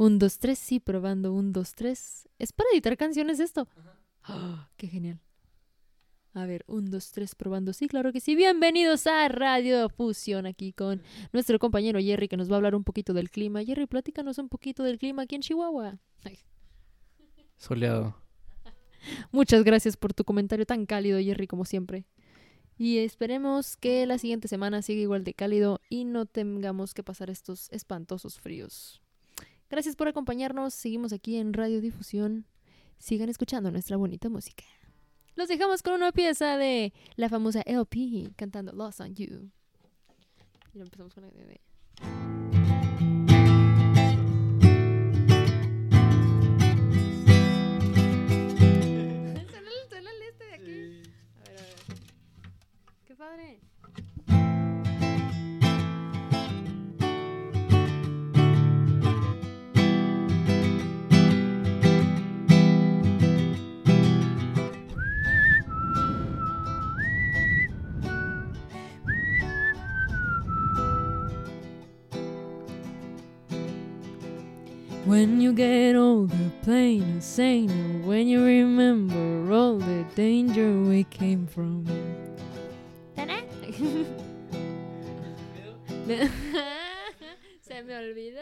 Un, dos, tres, sí, probando. Un, dos, tres. Es para editar canciones esto. ¡Ah! ¡Qué genial! A ver, un, dos, tres, probando. Sí, claro que sí. Bienvenidos a Radio Fusión aquí con nuestro compañero Jerry que nos va a hablar un poquito del clima. Jerry, platícanos un poquito del clima aquí en Chihuahua. Ay, Soleado. Muchas gracias por tu comentario tan cálido, Jerry, como siempre. Y esperemos que la siguiente semana siga igual de cálido y no tengamos que pasar estos espantosos fríos. Gracias por acompañarnos. Seguimos aquí en Radio Difusión. Sigan escuchando nuestra bonita música. Los dejamos con una pieza de la famosa LP cantando Lost on You. Y empezamos con la de... Suena When you get older, plain and saner, when you remember all the danger we came from. Se me olvidó.